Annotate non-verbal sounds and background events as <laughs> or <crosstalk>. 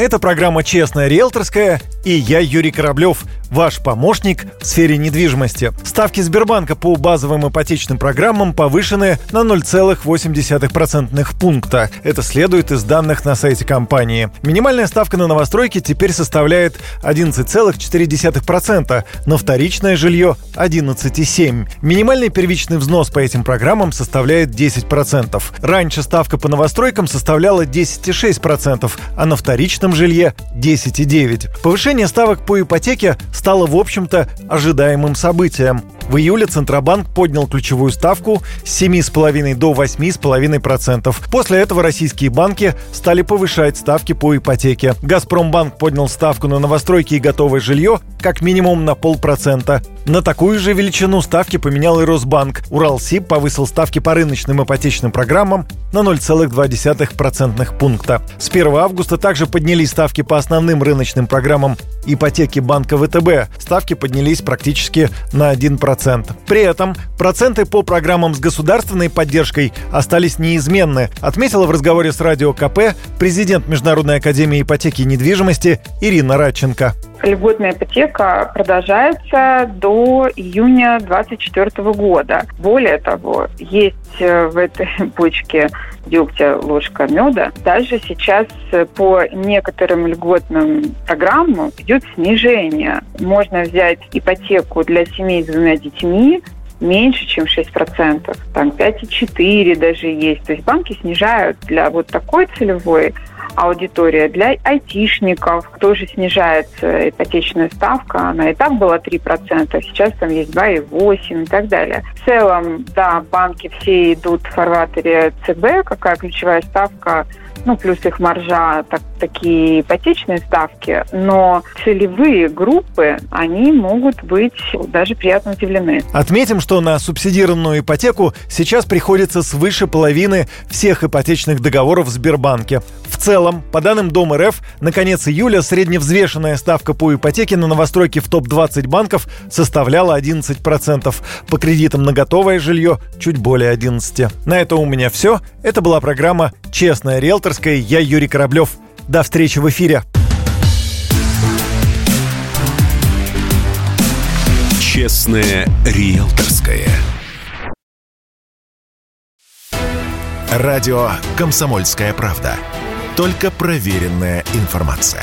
Это программа «Честная риэлторская» и я Юрий Кораблев – ваш помощник в сфере недвижимости. Ставки Сбербанка по базовым ипотечным программам повышены на 0,8% пункта. Это следует из данных на сайте компании. Минимальная ставка на новостройки теперь составляет 11,4%, на вторичное жилье – 11,7%. Минимальный первичный взнос по этим программам составляет 10%. Раньше ставка по новостройкам составляла 10,6%, а на вторичном жилье – 10,9%. Повышение ставок по ипотеке стало, в общем-то, ожидаемым событием. В июле Центробанк поднял ключевую ставку с 7,5 до 8,5%. После этого российские банки стали повышать ставки по ипотеке. «Газпромбанк» поднял ставку на новостройки и готовое жилье как минимум на полпроцента. На такую же величину ставки поменял и Росбанк. Уралсиб повысил ставки по рыночным ипотечным программам на 0,2% пункта. С 1 августа также поднялись ставки по основным рыночным программам ипотеки банка ВТБ. Ставки поднялись практически на 1%. 1%. При этом проценты по программам с государственной поддержкой остались неизменны, отметила в разговоре с Радио КП президент Международной академии ипотеки и недвижимости Ирина Радченко. Льготная ипотека продолжается до июня 2024 года. Более того, есть э, в этой <laughs> бочке дегтя ложка меда. Даже сейчас э, по некоторым льготным программам идет снижение. Можно взять ипотеку для семей с двумя детьми меньше, чем 6%, там 5,4 даже есть. То есть банки снижают для вот такой целевой аудитория. Для айтишников тоже снижается ипотечная ставка. Она и так была 3%, сейчас там есть 2,8% и так далее. В целом, да, банки все идут в фарватере ЦБ, какая ключевая ставка ну, плюс их маржа, так, такие ипотечные ставки, но целевые группы, они могут быть даже приятно удивлены. Отметим, что на субсидированную ипотеку сейчас приходится свыше половины всех ипотечных договоров в Сбербанке. В целом, по данным Дом РФ, на конец июля средневзвешенная ставка по ипотеке на новостройки в топ-20 банков составляла 11%. По кредитам на готовое жилье чуть более 11%. На это у меня все. Это была программа «Честная риэлторская». Я Юрий Кораблев. До встречи в эфире. Честная риэлторская. Радио «Комсомольская правда». Только проверенная информация.